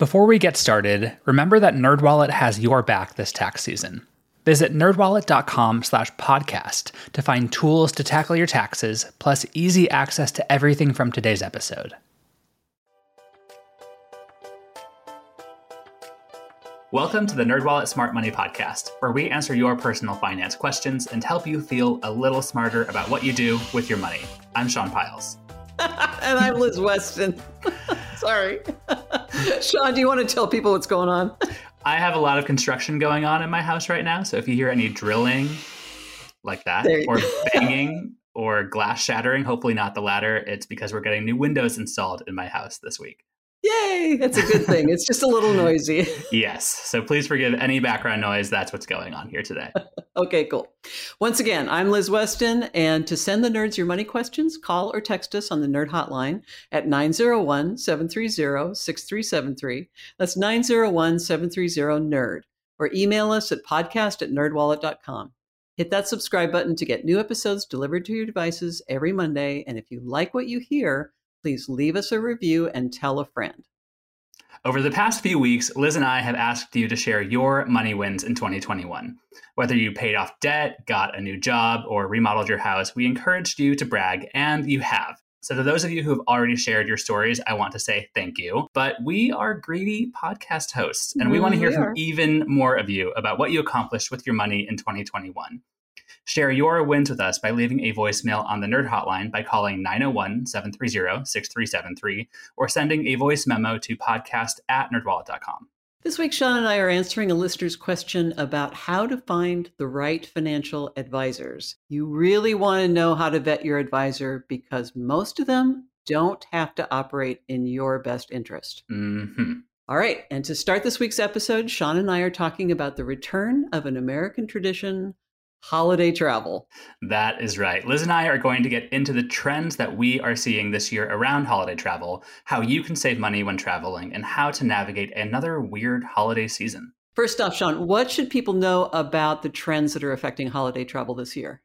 Before we get started, remember that NerdWallet has your back this tax season. Visit nerdwallet.com slash podcast to find tools to tackle your taxes, plus easy access to everything from today's episode. Welcome to the NerdWallet Smart Money Podcast, where we answer your personal finance questions and help you feel a little smarter about what you do with your money. I'm Sean Pyles. and I'm Liz Weston. Sorry. Sean, do you want to tell people what's going on? I have a lot of construction going on in my house right now. So if you hear any drilling like that, or banging, or glass shattering, hopefully not the latter, it's because we're getting new windows installed in my house this week. Yay! That's a good thing. It's just a little noisy. yes. So please forgive any background noise. That's what's going on here today. okay, cool. Once again, I'm Liz Weston. And to send the nerds your money questions, call or text us on the Nerd Hotline at 901 730 6373. That's 901 730 NERD. Or email us at podcast at nerdwallet.com. Hit that subscribe button to get new episodes delivered to your devices every Monday. And if you like what you hear, please leave us a review and tell a friend. Over the past few weeks, Liz and I have asked you to share your money wins in 2021. Whether you paid off debt, got a new job, or remodeled your house, we encouraged you to brag, and you have. So, to those of you who have already shared your stories, I want to say thank you. But we are greedy podcast hosts, and we mm, want to hear from even more of you about what you accomplished with your money in 2021. Share your wins with us by leaving a voicemail on the Nerd Hotline by calling 901 730 6373 or sending a voice memo to podcast at nerdwallet.com. This week, Sean and I are answering a listener's question about how to find the right financial advisors. You really want to know how to vet your advisor because most of them don't have to operate in your best interest. Mm-hmm. All right. And to start this week's episode, Sean and I are talking about the return of an American tradition holiday travel. That is right. Liz and I are going to get into the trends that we are seeing this year around holiday travel, how you can save money when traveling, and how to navigate another weird holiday season. First off, Sean, what should people know about the trends that are affecting holiday travel this year?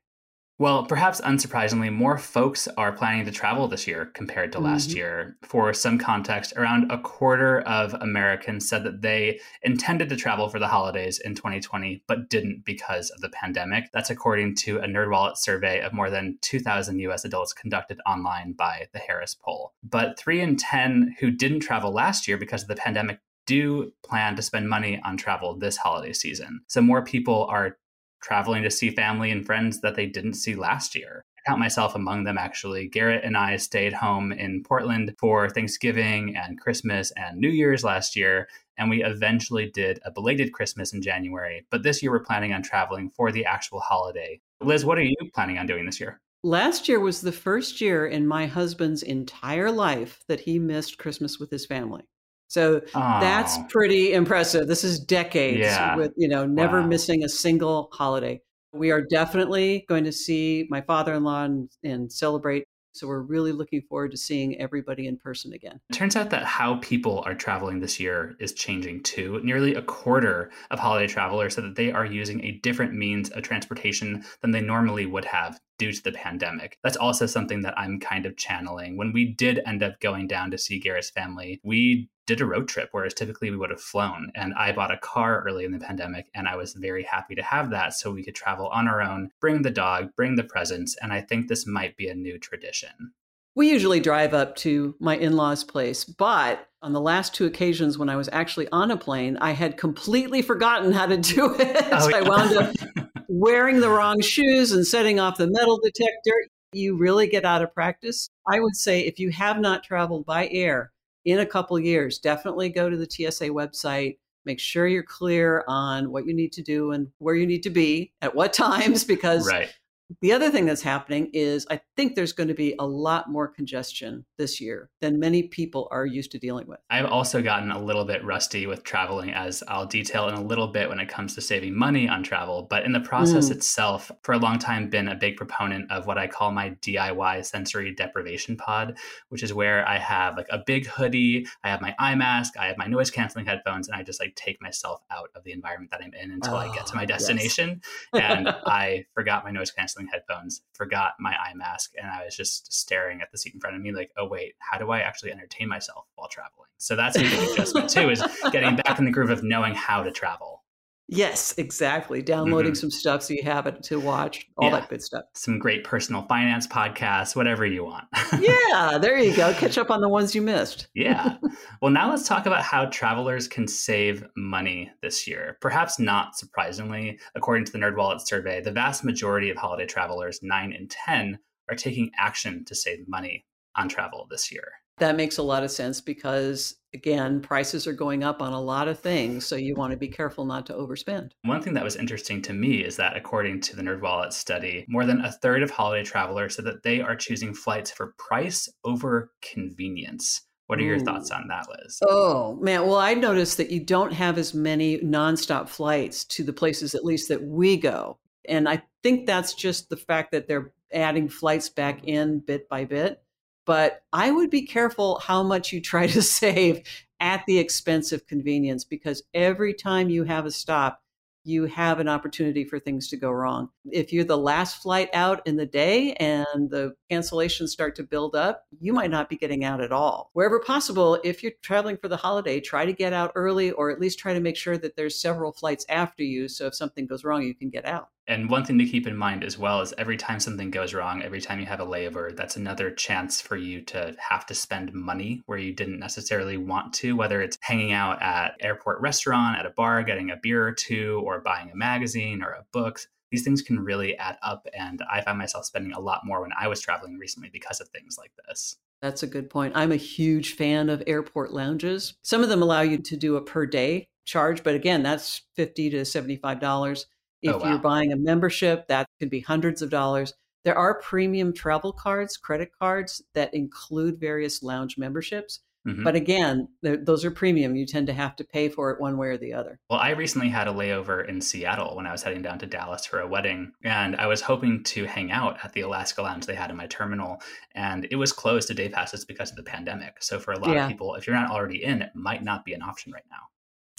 Well, perhaps unsurprisingly, more folks are planning to travel this year compared to last mm-hmm. year. For some context, around a quarter of Americans said that they intended to travel for the holidays in 2020, but didn't because of the pandemic. That's according to a NerdWallet survey of more than 2,000 US adults conducted online by the Harris poll. But three in 10 who didn't travel last year because of the pandemic do plan to spend money on travel this holiday season. So more people are traveling to see family and friends that they didn't see last year. I count myself among them, actually. Garrett and I stayed home in Portland for Thanksgiving and Christmas and New Year's last year. And we eventually did a belated Christmas in January. But this year, we're planning on traveling for the actual holiday. Liz, what are you planning on doing this year? Last year was the first year in my husband's entire life that he missed Christmas with his family. So oh. that's pretty impressive. This is decades yeah. with, you know, never wow. missing a single holiday. We are definitely going to see my father-in-law and, and celebrate so we're really looking forward to seeing everybody in person again. It turns out that how people are traveling this year is changing too. Nearly a quarter of holiday travelers said that they are using a different means of transportation than they normally would have due to the pandemic. That's also something that I'm kind of channeling. When we did end up going down to see Garrett's family, we did a road trip, whereas typically we would have flown. And I bought a car early in the pandemic, and I was very happy to have that so we could travel on our own, bring the dog, bring the presents. And I think this might be a new tradition. We usually drive up to my in law's place, but on the last two occasions when I was actually on a plane, I had completely forgotten how to do it. Oh, yeah. I wound up wearing the wrong shoes and setting off the metal detector. You really get out of practice. I would say if you have not traveled by air, in a couple years, definitely go to the TSA website. Make sure you're clear on what you need to do and where you need to be at what times, because right. The other thing that's happening is I think there's going to be a lot more congestion this year than many people are used to dealing with. I've also gotten a little bit rusty with traveling, as I'll detail in a little bit when it comes to saving money on travel. But in the process mm. itself, for a long time, been a big proponent of what I call my DIY sensory deprivation pod, which is where I have like a big hoodie, I have my eye mask, I have my noise canceling headphones, and I just like take myself out of the environment that I'm in until oh, I get to my destination. Yes. and I forgot my noise canceling canceling headphones, forgot my eye mask, and I was just staring at the seat in front of me, like, oh wait, how do I actually entertain myself while traveling? So that's a big adjustment too, is getting back in the groove of knowing how to travel. Yes, exactly. Downloading mm-hmm. some stuff so you have it to watch, all yeah. that good stuff. Some great personal finance podcasts, whatever you want. yeah, there you go. Catch up on the ones you missed. yeah. Well, now let's talk about how travelers can save money this year. Perhaps not surprisingly, according to the NerdWallet survey, the vast majority of holiday travelers, 9 in 10, are taking action to save money on travel this year. That makes a lot of sense because, again, prices are going up on a lot of things. So you want to be careful not to overspend. One thing that was interesting to me is that, according to the NerdWallet study, more than a third of holiday travelers said that they are choosing flights for price over convenience. What are your Ooh. thoughts on that, Liz? Oh, man. Well, I noticed that you don't have as many nonstop flights to the places, at least that we go. And I think that's just the fact that they're adding flights back in bit by bit but I would be careful how much you try to save at the expense of convenience because every time you have a stop, you have an opportunity for things to go wrong. If you're the last flight out in the day and the cancellations start to build up, you might not be getting out at all. Wherever possible, if you're traveling for the holiday, try to get out early or at least try to make sure that there's several flights after you. So if something goes wrong, you can get out. And one thing to keep in mind as well is every time something goes wrong, every time you have a layover, that's another chance for you to have to spend money where you didn't necessarily want to, whether it's hanging out at airport restaurant, at a bar, getting a beer or two, or buying a magazine or a book. These things can really add up. And I find myself spending a lot more when I was traveling recently because of things like this. That's a good point. I'm a huge fan of airport lounges. Some of them allow you to do a per day charge, but again, that's 50 to $75 Oh, if oh, wow. you're buying a membership, that could be hundreds of dollars. There are premium travel cards, credit cards that include various lounge memberships. Mm-hmm. But again, those are premium. You tend to have to pay for it one way or the other. Well, I recently had a layover in Seattle when I was heading down to Dallas for a wedding, and I was hoping to hang out at the Alaska Lounge they had in my terminal, and it was closed to day passes because of the pandemic. So for a lot yeah. of people, if you're not already in, it might not be an option right now.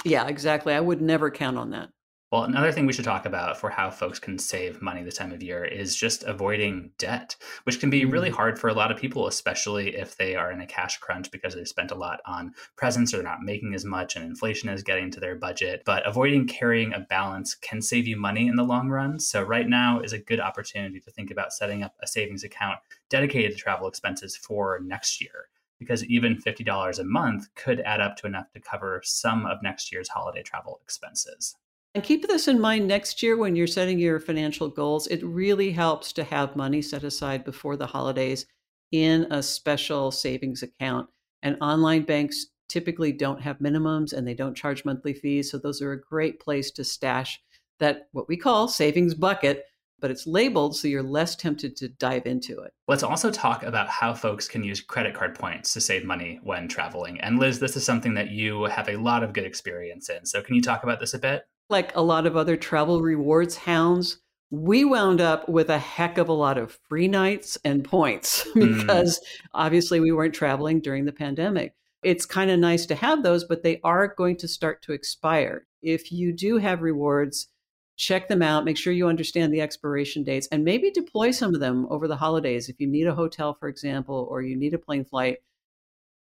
Yeah, exactly. I would never count on that. Well, another thing we should talk about for how folks can save money this time of year is just avoiding debt, which can be really mm. hard for a lot of people, especially if they are in a cash crunch because they've spent a lot on presents or they're not making as much and inflation is getting to their budget. But avoiding carrying a balance can save you money in the long run. So, right now is a good opportunity to think about setting up a savings account dedicated to travel expenses for next year because even $50 a month could add up to enough to cover some of next year's holiday travel expenses. And keep this in mind next year when you're setting your financial goals. It really helps to have money set aside before the holidays in a special savings account. And online banks typically don't have minimums and they don't charge monthly fees. So those are a great place to stash that, what we call savings bucket, but it's labeled so you're less tempted to dive into it. Let's also talk about how folks can use credit card points to save money when traveling. And Liz, this is something that you have a lot of good experience in. So can you talk about this a bit? Like a lot of other travel rewards hounds, we wound up with a heck of a lot of free nights and points because mm. obviously we weren't traveling during the pandemic. It's kind of nice to have those, but they are going to start to expire. If you do have rewards, check them out, make sure you understand the expiration dates, and maybe deploy some of them over the holidays. If you need a hotel, for example, or you need a plane flight,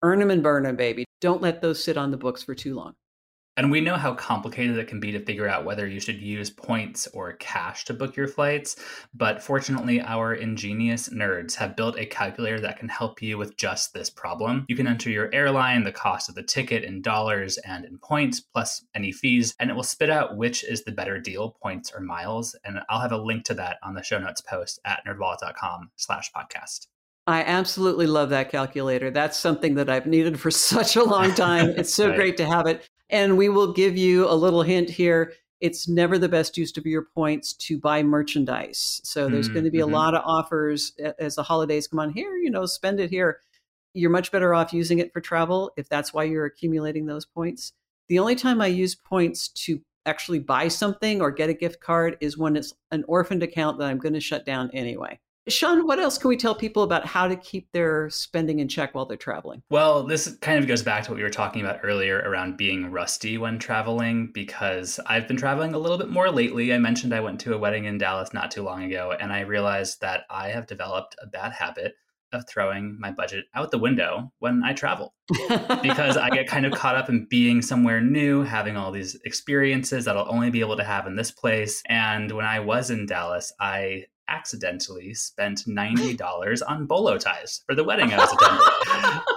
earn them and burn them, baby. Don't let those sit on the books for too long. And we know how complicated it can be to figure out whether you should use points or cash to book your flights. But fortunately, our ingenious nerds have built a calculator that can help you with just this problem. You can enter your airline, the cost of the ticket in dollars and in points, plus any fees, and it will spit out which is the better deal, points or miles. And I'll have a link to that on the show notes post at nerdwallet.com slash podcast. I absolutely love that calculator. That's something that I've needed for such a long time. It's so right. great to have it. And we will give you a little hint here. It's never the best use of your points to buy merchandise. So there's mm, going to be a mm-hmm. lot of offers as the holidays come on. Here, you know, spend it here. You're much better off using it for travel if that's why you're accumulating those points. The only time I use points to actually buy something or get a gift card is when it's an orphaned account that I'm going to shut down anyway. Sean, what else can we tell people about how to keep their spending in check while they're traveling? Well, this kind of goes back to what we were talking about earlier around being rusty when traveling, because I've been traveling a little bit more lately. I mentioned I went to a wedding in Dallas not too long ago, and I realized that I have developed a bad habit of throwing my budget out the window when I travel because I get kind of caught up in being somewhere new, having all these experiences that I'll only be able to have in this place. And when I was in Dallas, I accidentally spent $90 on bolo ties for the wedding I was attending.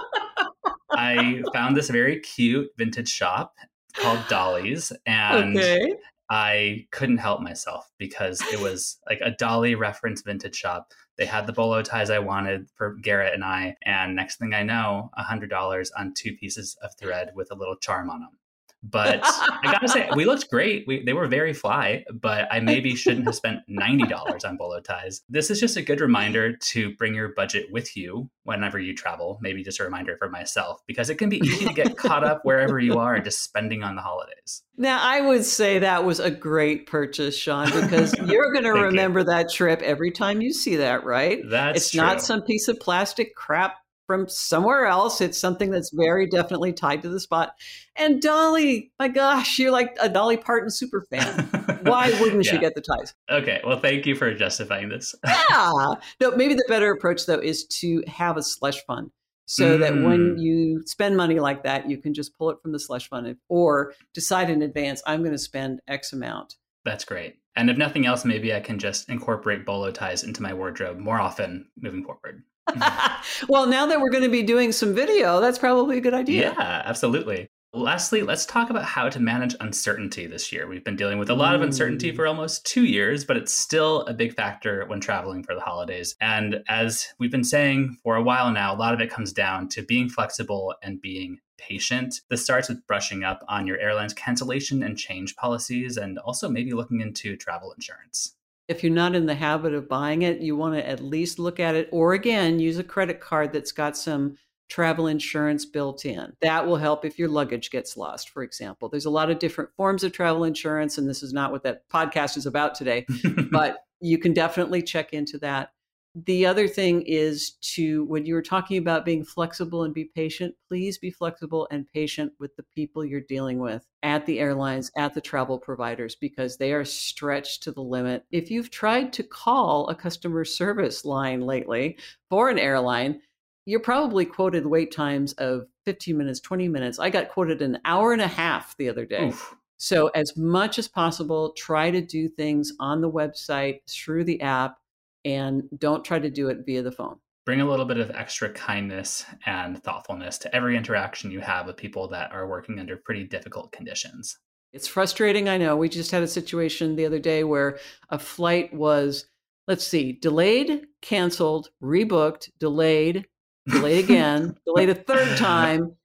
I found this very cute vintage shop called Dolly's and okay. I couldn't help myself because it was like a Dolly reference vintage shop. They had the bolo ties I wanted for Garrett and I, and next thing I know, a hundred dollars on two pieces of thread with a little charm on them. But I gotta say, we looked great. We, they were very fly, but I maybe shouldn't have spent $90 on bolo ties. This is just a good reminder to bring your budget with you whenever you travel. Maybe just a reminder for myself, because it can be easy to get caught up wherever you are and just spending on the holidays. Now, I would say that was a great purchase, Sean, because you're going to remember you. that trip every time you see that, right? That's It's true. not some piece of plastic crap from somewhere else. It's something that's very definitely tied to the spot. And Dolly, my gosh, you're like a Dolly Parton super fan. Why wouldn't yeah. you get the ties? Okay, well, thank you for justifying this. yeah. No, maybe the better approach, though, is to have a slush fund so mm. that when mm. you spend money like that, you can just pull it from the slush fund or decide in advance, I'm going to spend X amount. That's great. And if nothing else, maybe I can just incorporate bolo ties into my wardrobe more often moving forward. well, now that we're going to be doing some video, that's probably a good idea. Yeah, absolutely. Lastly, let's talk about how to manage uncertainty this year. We've been dealing with a lot of uncertainty mm. for almost two years, but it's still a big factor when traveling for the holidays. And as we've been saying for a while now, a lot of it comes down to being flexible and being patient. This starts with brushing up on your airline's cancellation and change policies, and also maybe looking into travel insurance if you're not in the habit of buying it, you want to at least look at it, or again, use a credit card that's got some travel insurance built in. That will help if your luggage gets lost, for example. There's a lot of different forms of travel insurance, and this is not what that podcast is about today, but you can definitely check into that. The other thing is to, when you were talking about being flexible and be patient, please be flexible and patient with the people you're dealing with at the airlines, at the travel providers, because they are stretched to the limit. If you've tried to call a customer service line lately for an airline, you're probably quoted wait times of 15 minutes, 20 minutes. I got quoted an hour and a half the other day. Oof. So, as much as possible, try to do things on the website through the app and don't try to do it via the phone. Bring a little bit of extra kindness and thoughtfulness to every interaction you have with people that are working under pretty difficult conditions. It's frustrating, I know. We just had a situation the other day where a flight was, let's see, delayed, canceled, rebooked, delayed, delayed again, delayed a third time.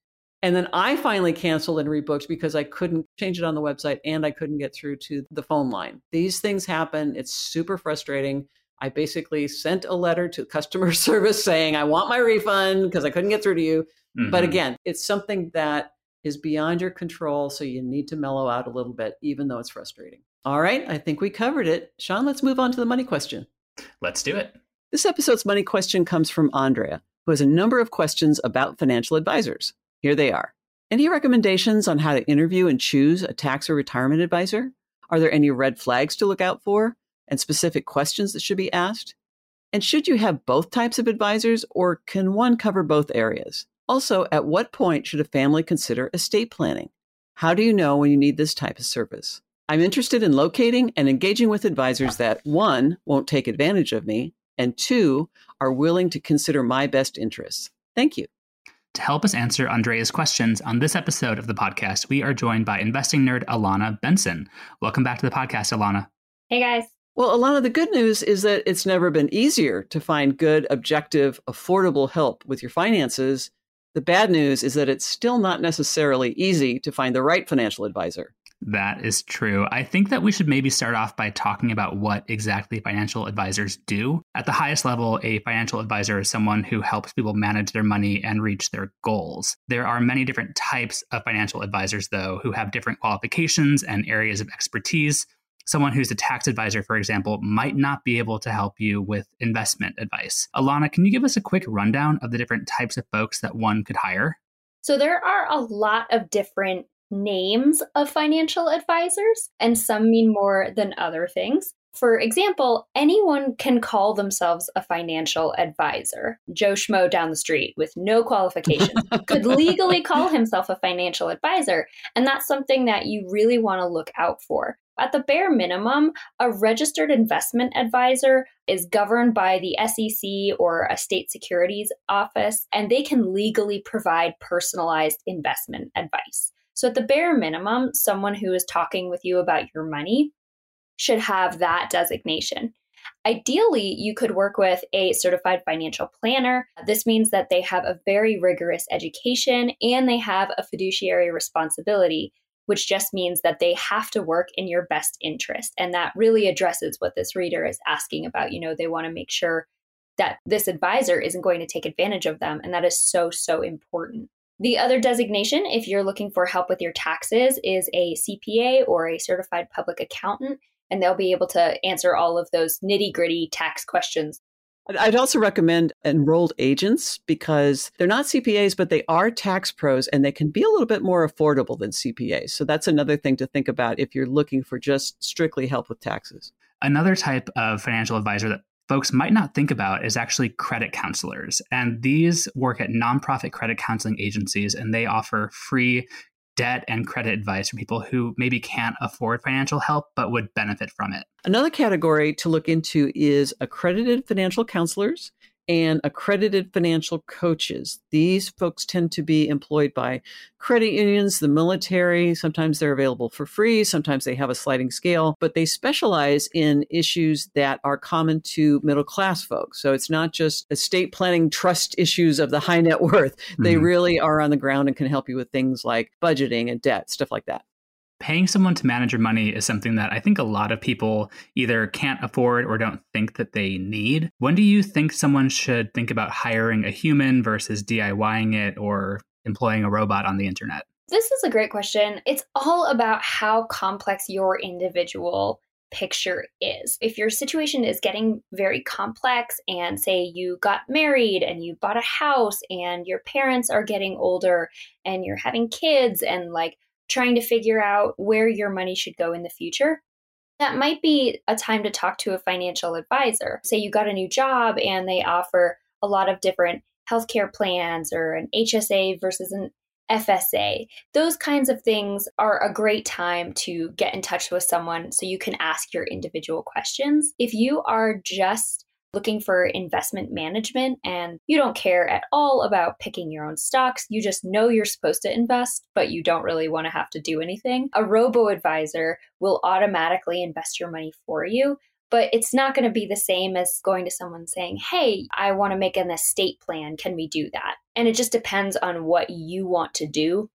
And then I finally canceled and rebooked because I couldn't change it on the website and I couldn't get through to the phone line. These things happen. It's super frustrating. I basically sent a letter to customer service saying, I want my refund because I couldn't get through to you. Mm-hmm. But again, it's something that is beyond your control. So you need to mellow out a little bit, even though it's frustrating. All right, I think we covered it. Sean, let's move on to the money question. Let's do it. This episode's money question comes from Andrea, who has a number of questions about financial advisors. Here they are. Any recommendations on how to interview and choose a tax or retirement advisor? Are there any red flags to look out for? And specific questions that should be asked? And should you have both types of advisors, or can one cover both areas? Also, at what point should a family consider estate planning? How do you know when you need this type of service? I'm interested in locating and engaging with advisors that, one, won't take advantage of me, and two, are willing to consider my best interests. Thank you. To help us answer Andrea's questions on this episode of the podcast, we are joined by investing nerd Alana Benson. Welcome back to the podcast, Alana. Hey, guys. Well, a lot of the good news is that it's never been easier to find good, objective, affordable help with your finances. The bad news is that it's still not necessarily easy to find the right financial advisor. That is true. I think that we should maybe start off by talking about what exactly financial advisors do. At the highest level, a financial advisor is someone who helps people manage their money and reach their goals. There are many different types of financial advisors, though, who have different qualifications and areas of expertise. Someone who's a tax advisor, for example, might not be able to help you with investment advice. Alana, can you give us a quick rundown of the different types of folks that one could hire? So, there are a lot of different names of financial advisors, and some mean more than other things. For example, anyone can call themselves a financial advisor. Joe Schmo down the street with no qualifications could legally call himself a financial advisor. And that's something that you really want to look out for. At the bare minimum, a registered investment advisor is governed by the SEC or a state securities office, and they can legally provide personalized investment advice. So, at the bare minimum, someone who is talking with you about your money should have that designation. Ideally, you could work with a certified financial planner. This means that they have a very rigorous education and they have a fiduciary responsibility, which just means that they have to work in your best interest. And that really addresses what this reader is asking about. You know, they want to make sure that this advisor isn't going to take advantage of them. And that is so, so important. The other designation, if you're looking for help with your taxes, is a CPA or a certified public accountant and they'll be able to answer all of those nitty gritty tax questions. I'd also recommend enrolled agents because they're not CPAs, but they are tax pros and they can be a little bit more affordable than CPAs. So that's another thing to think about if you're looking for just strictly help with taxes. Another type of financial advisor that folks might not think about is actually credit counselors. And these work at nonprofit credit counseling agencies and they offer free debt and credit advice for people who maybe can't afford financial help but would benefit from it. Another category to look into is accredited financial counselors and accredited financial coaches. These folks tend to be employed by credit unions, the military. Sometimes they're available for free, sometimes they have a sliding scale, but they specialize in issues that are common to middle class folks. So it's not just estate planning trust issues of the high net worth. They mm-hmm. really are on the ground and can help you with things like budgeting and debt, stuff like that paying someone to manage your money is something that I think a lot of people either can't afford or don't think that they need. When do you think someone should think about hiring a human versus DIYing it or employing a robot on the internet? This is a great question. It's all about how complex your individual picture is. If your situation is getting very complex, and say you got married and you bought a house and your parents are getting older and you're having kids and like trying to figure out where your money should go in the future, that might be a time to talk to a financial advisor. Say you got a new job and they offer a lot of different healthcare plans or an HSA versus an FSA. Those kinds of things are a great time to get in touch with someone so you can ask your individual questions. If you are just looking for investment management and you don't care at all about picking your own stocks, you just know you're supposed to invest, but you don't really want to have to do anything, a robo advisor will automatically invest your money for you. But it's not going to be the same as going to someone saying, Hey, I want to make an estate plan. Can we do that? And it just depends on what you want to do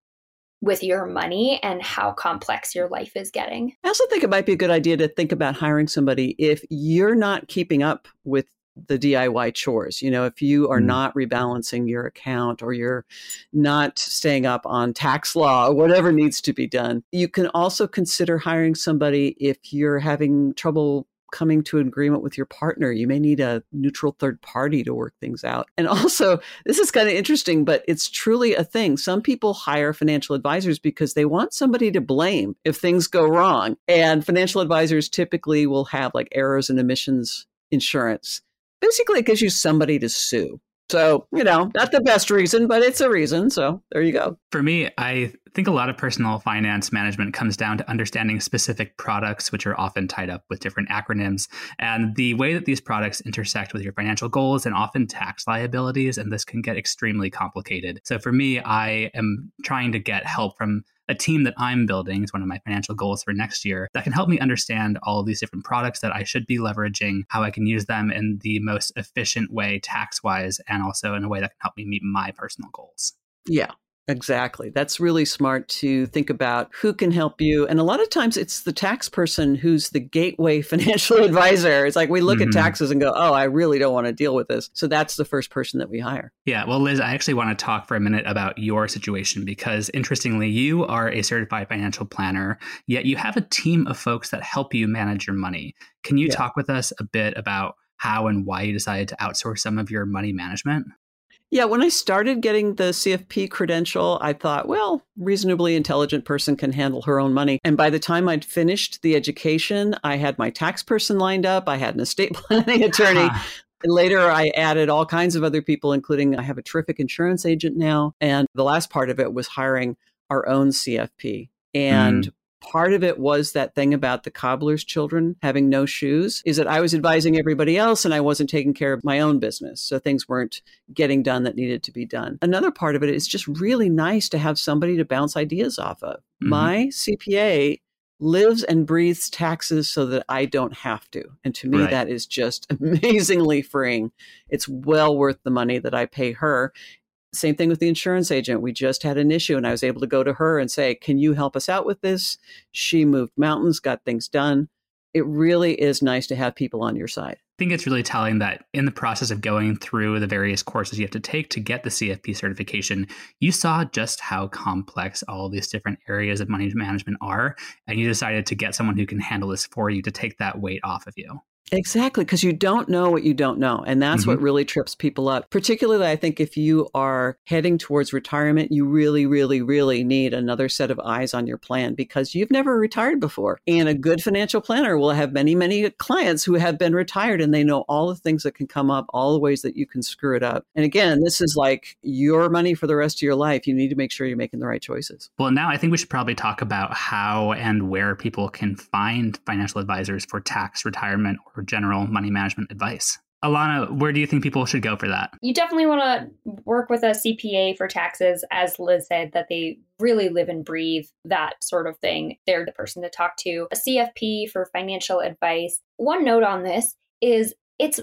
with your money and how complex your life is getting. I also think it might be a good idea to think about hiring somebody if you're not keeping up with the DIY chores. You know, if you are mm. not rebalancing your account or you're not staying up on tax law or whatever needs to be done, you can also consider hiring somebody if you're having trouble coming to an agreement with your partner. You may need a neutral third party to work things out. And also, this is kind of interesting, but it's truly a thing. Some people hire financial advisors because they want somebody to blame if things go wrong. And financial advisors typically will have like errors and omissions insurance. Basically, it gives you somebody to sue. So, you know, not the best reason, but it's a reason. So there you go. For me, I think a lot of personal finance management comes down to understanding specific products, which are often tied up with different acronyms, and the way that these products intersect with your financial goals and often tax liabilities. And this can get extremely complicated. So for me, I am trying to get help from a team that I'm building is one of my financial goals for next year that can help me understand all of these different products that I should be leveraging, how I can use them in the most efficient way tax wise, and also in a way that can help me meet my personal goals. Yeah. Exactly. That's really smart to think about who can help you. And a lot of times it's the tax person who's the gateway financial advisor. It's like we look mm-hmm. at taxes and go, oh, I really don't want to deal with this. So that's the first person that we hire. Yeah. Well, Liz, I actually want to talk for a minute about your situation because interestingly, you are a certified financial planner, yet you have a team of folks that help you manage your money. Can you yeah. talk with us a bit about how and why you decided to outsource some of your money management? Yeah, when I started getting the CFP credential, I thought, well, reasonably intelligent person can handle her own money. And by the time I'd finished the education, I had my tax person lined up, I had an estate planning attorney. And later, I added all kinds of other people, including I have a terrific insurance agent now. And the last part of it was hiring our own CFP. And mm part of it was that thing about the cobbler's children having no shoes is that I was advising everybody else and I wasn't taking care of my own business. So things weren't getting done that needed to be done. Another part of it is just really nice to have somebody to bounce ideas off of. Mm-hmm. My CPA lives and breathes taxes so that I don't have to. And to me, right. that is just amazingly freeing. It's well worth the money that I pay her. Same thing with the insurance agent. We just had an issue and I was able to go to her and say, Can you help us out with this? She moved mountains, got things done. It really is nice to have people on your side. I think it's really telling that in the process of going through the various courses you have to take to get the CFP certification, you saw just how complex all these different areas of money management are. And you decided to get someone who can handle this for you to take that weight off of you. Exactly, because you don't know what you don't know. And that's mm-hmm. what really trips people up. Particularly, I think if you are heading towards retirement, you really, really, really need another set of eyes on your plan because you've never retired before. And a good financial planner will have many, many clients who have been retired and they know all the things that can come up, all the ways that you can screw it up. And again, this is like your money for the rest of your life. You need to make sure you're making the right choices. Well, now I think we should probably talk about how and where people can find financial advisors for tax, retirement, or for general money management advice. Alana, where do you think people should go for that? You definitely want to work with a CPA for taxes, as Liz said, that they really live and breathe that sort of thing. They're the person to talk to. A CFP for financial advice. One note on this is it's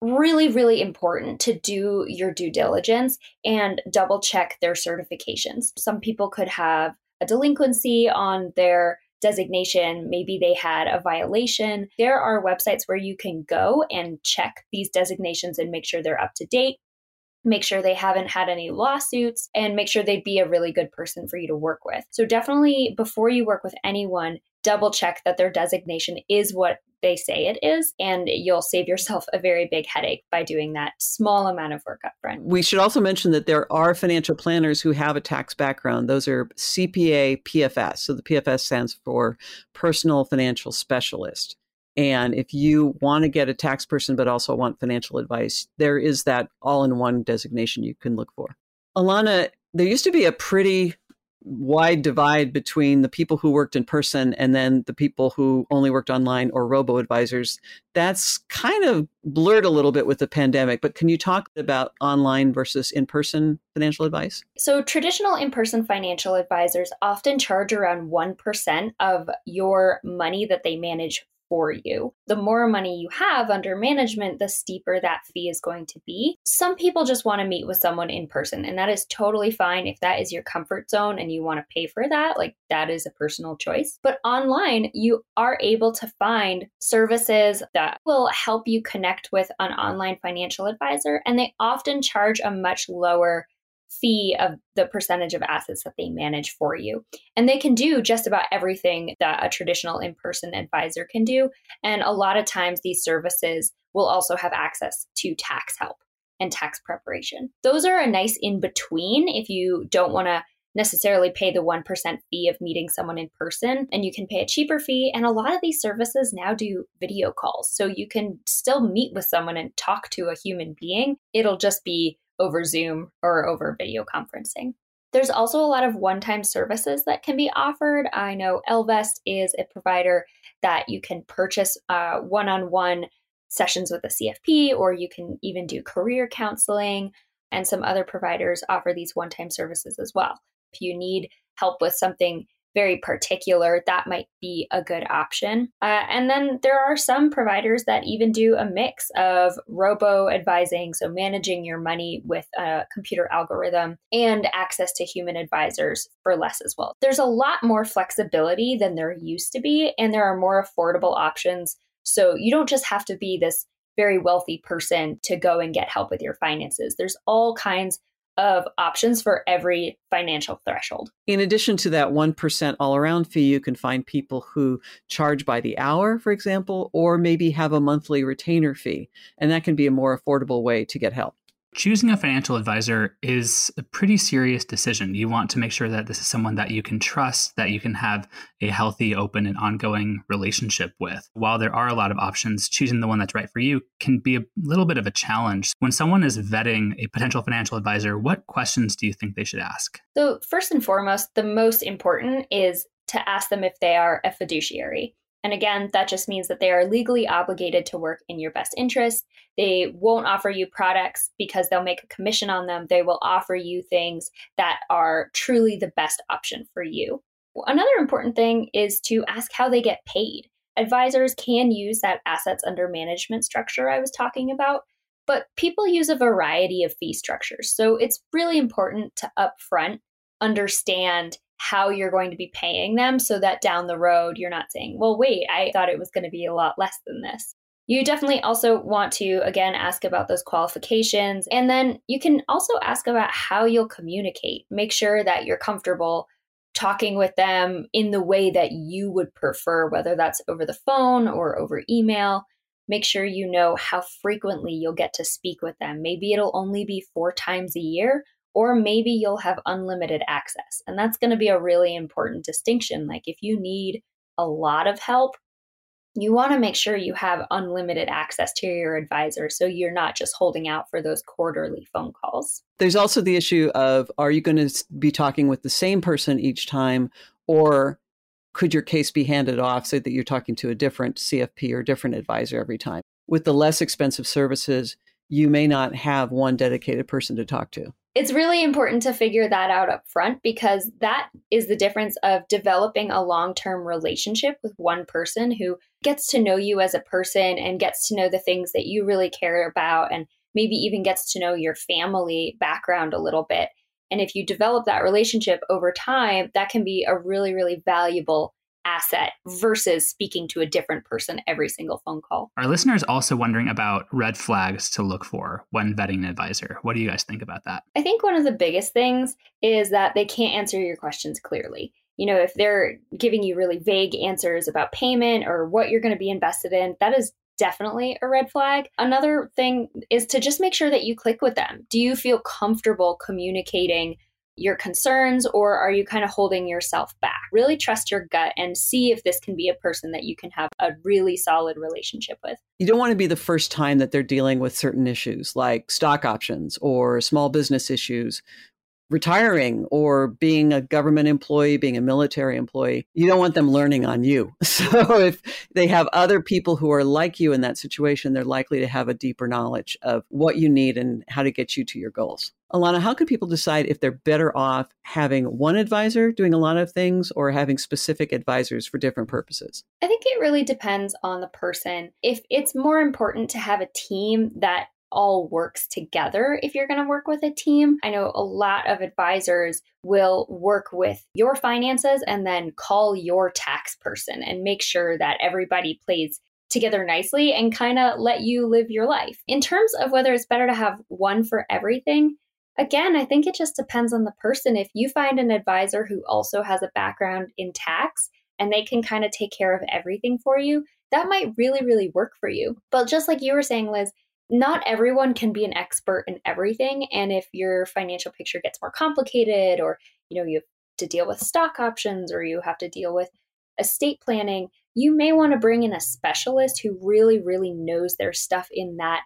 really, really important to do your due diligence and double check their certifications. Some people could have a delinquency on their designation, maybe they had a violation. There are websites where you can go and check these designations and make sure they're up to date. Make sure they haven't had any lawsuits and make sure they'd be a really good person for you to work with. So, definitely before you work with anyone, double check that their designation is what they say it is, and you'll save yourself a very big headache by doing that small amount of work upfront. We should also mention that there are financial planners who have a tax background. Those are CPA PFS. So the PFS stands for Personal Financial Specialist. And if you want to get a tax person but also want financial advice, there is that all in one designation you can look for. Alana, there used to be a pretty wide divide between the people who worked in person and then the people who only worked online or robo advisors. That's kind of blurred a little bit with the pandemic, but can you talk about online versus in person financial advice? So, traditional in person financial advisors often charge around 1% of your money that they manage for you. The more money you have under management, the steeper that fee is going to be. Some people just want to meet with someone in person, and that is totally fine if that is your comfort zone and you want to pay for that. Like that is a personal choice. But online, you are able to find services that will help you connect with an online financial advisor, and they often charge a much lower fee of the percentage of assets that they manage for you. And they can do just about everything that a traditional in person advisor can do. And a lot of times, these services will also have access to tax help and tax preparation. Those are a nice in between if you don't want to necessarily pay the 1% fee of meeting someone in person and you can pay a cheaper fee and a lot of these services now do video calls so you can still meet with someone and talk to a human being it'll just be over Zoom or over video conferencing. There's also a lot of one time services that can be offered. I know Ellevest is a provider that you can purchase one on one sessions with a CFP, or you can even do career counseling. And some other providers offer these one time services as well. If you need help with something very particular, that might be a good option. Uh, and then there are some providers that even do a mix of robo advising, so managing your money with a computer algorithm, and access to human advisors for less as well. There's a lot more flexibility than there used to be, and there are more affordable options. So you don't just have to be this very wealthy person to go and get help with your finances. There's all kinds of options for every financial threshold. In addition to that 1% all around fee, you can find people who charge by the hour, for example, or maybe have a monthly retainer fee. And that can be a more affordable way to get help. Choosing a financial advisor is a pretty serious decision. You want to make sure that this is someone that you can trust, that you can have a healthy, open, and ongoing relationship with. While there are a lot of options, choosing the one that's right for you can be a little bit of a challenge. When someone is vetting a potential financial advisor, what questions do you think they should ask? So, first and foremost, the most important is to ask them if they are a fiduciary. And again, that just means that they are legally obligated to work in your best interest. They won't offer you products because they'll make a commission on them. They will offer you things that are truly the best option for you. Another important thing is to ask how they get paid. Advisors can use that assets under management structure I was talking about, but people use a variety of fee structures. So it's really important to upfront understand how you're going to be paying them so that down the road you're not saying, well, wait, I thought it was going to be a lot less than this. You definitely also want to, again, ask about those qualifications. And then you can also ask about how you'll communicate. Make sure that you're comfortable talking with them in the way that you would prefer, whether that's over the phone or over email. Make sure you know how frequently you'll get to speak with them. Maybe it'll only be four times a year, or maybe you'll have unlimited access. And that's going to be a really important distinction. Like if you need a lot of help, you want to make sure you have unlimited access to your advisor so you're not just holding out for those quarterly phone calls. There's also the issue of are you going to be talking with the same person each time or could your case be handed off so that you're talking to a different CFP or different advisor every time? With the less expensive services, you may not have one dedicated person to talk to it's really important to figure that out up front because that is the difference of developing a long term relationship with one person who gets to know you as a person and gets to know the things that you really care about and maybe even gets to know your family background a little bit. And if you develop that relationship over time, that can be a really, really valuable asset versus speaking to a different person every single phone call. Our listeners also wondering about red flags to look for when vetting an advisor. What do you guys think about that? I think one of the biggest things is that they can't answer your questions clearly. You know, if they're giving you really vague answers about payment or what you're going to be invested in, that is definitely a red flag. Another thing is to just make sure that you click with them. Do you feel comfortable communicating your concerns or are you kind of holding yourself back? Really trust your gut and see if this can be a person that you can have a really solid relationship with. You don't want to be the first time that they're dealing with certain issues like stock options or small business issues retiring or being a government employee, being a military employee, you don't want them learning on you. So if they have other people who are like you in that situation, they're likely to have a deeper knowledge of what you need and how to get you to your goals. Alana, how can people decide if they're better off having one advisor doing a lot of things or having specific advisors for different purposes? I think it really depends on the person. If it's more important to have a team that all works together if you're going to work with a team. I know a lot of advisors will work with your finances and then call your tax person and make sure that everybody plays together nicely and kind of let you live your life. In terms of whether it's better to have one for everything, again, I think it just depends on the person. If you find an advisor who also has a background in tax and they can kind of take care of everything for you, that might really, really work for you. But just like you were saying, Liz, not everyone can be an expert in everything and if your financial picture gets more complicated or you know you have to deal with stock options or you have to deal with estate planning you may want to bring in a specialist who really really knows their stuff in that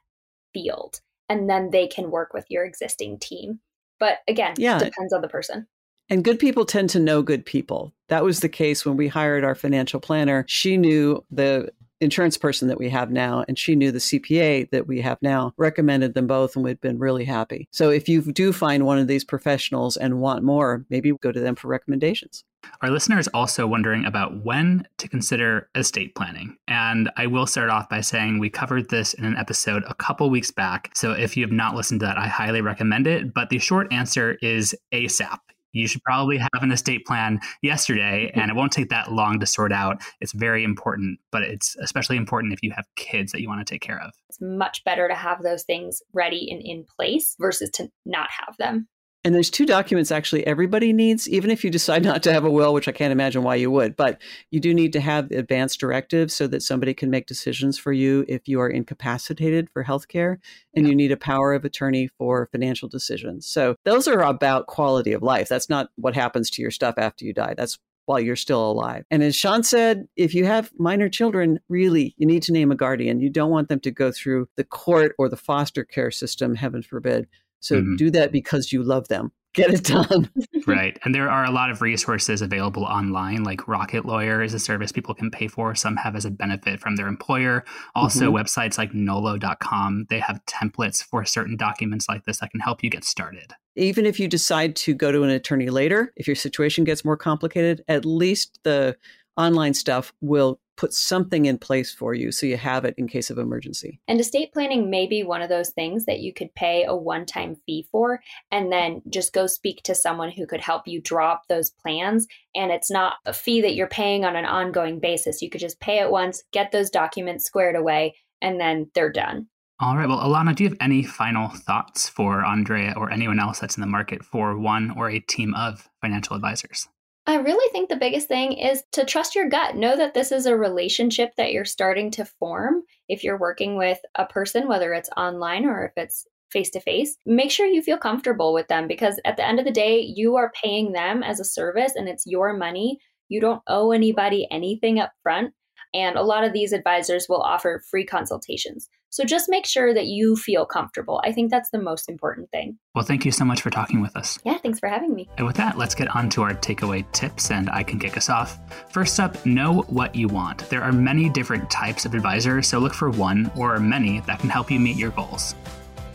field and then they can work with your existing team but again yeah. depends on the person and good people tend to know good people. That was the case when we hired our financial planner. She knew the insurance person that we have now, and she knew the CPA that we have now, recommended them both, and we've been really happy. So if you do find one of these professionals and want more, maybe go to them for recommendations. Our listener is also wondering about when to consider estate planning. And I will start off by saying we covered this in an episode a couple weeks back. So if you have not listened to that, I highly recommend it. But the short answer is ASAP. You should probably have an estate plan yesterday, mm-hmm. and it won't take that long to sort out. It's very important, but it's especially important if you have kids that you want to take care of. It's much better to have those things ready and in place versus to not have them. And there's two documents actually everybody needs, even if you decide not to have a will, which I can't imagine why you would, but you do need to have advance directives so that somebody can make decisions for you if you are incapacitated for healthcare and yeah. you need a power of attorney for financial decisions. So those are about quality of life. That's not what happens to your stuff after you die. That's while you're still alive. And as Sean said, if you have minor children, really, you need to name a guardian. You don't want them to go through the court or the foster care system, heaven forbid, so mm-hmm. do that because you love them. Get it done. right. And there are a lot of resources available online, like Rocket Lawyer is a service people can pay for. Some have as a benefit from their employer. Also, mm-hmm. websites like nolo.com, they have templates for certain documents like this that can help you get started. Even if you decide to go to an attorney later, if your situation gets more complicated, at least the online stuff will put something in place for you so you have it in case of emergency. And estate planning may be one of those things that you could pay a one time fee for and then just go speak to someone who could help you draw up those plans. And it's not a fee that you're paying on an ongoing basis. You could just pay it once, get those documents squared away, and then they're done. All right. Well, Alana, do you have any final thoughts for Andrea or anyone else that's in the market for one or a team of financial advisors? I really think the biggest thing is to trust your gut. Know that this is a relationship that you're starting to form. If you're working with a person, whether it's online or if it's face to face, make sure you feel comfortable with them because at the end of the day, you are paying them as a service and it's your money. You don't owe anybody anything up front. And a lot of these advisors will offer free consultations. So just make sure that you feel comfortable. I think that's the most important thing. Well, thank you so much for talking with us. Yeah, thanks for having me. And with that, let's get on to our takeaway tips, and I can kick us off. First up, know what you want. There are many different types of advisors, so look for one or many that can help you meet your goals.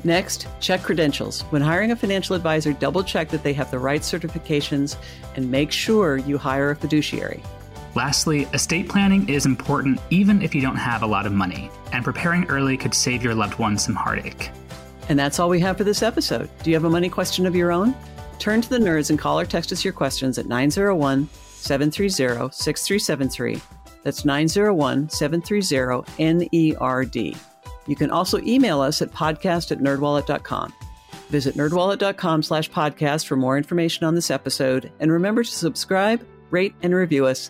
Next, check credentials. When hiring a financial advisor, double check that they have the right certifications and make sure you hire a fiduciary. Lastly, estate planning is important even if you don't have a lot of money, and preparing early could save your loved ones some heartache. And that's all we have for this episode. Do you have a money question of your own? Turn to the nerds and call or text us your questions at 901 730 6373. That's 901 730 NERD. You can also email us at podcast at nerdwallet.com. Visit nerdwallet.com slash podcast for more information on this episode. And remember to subscribe, rate, and review us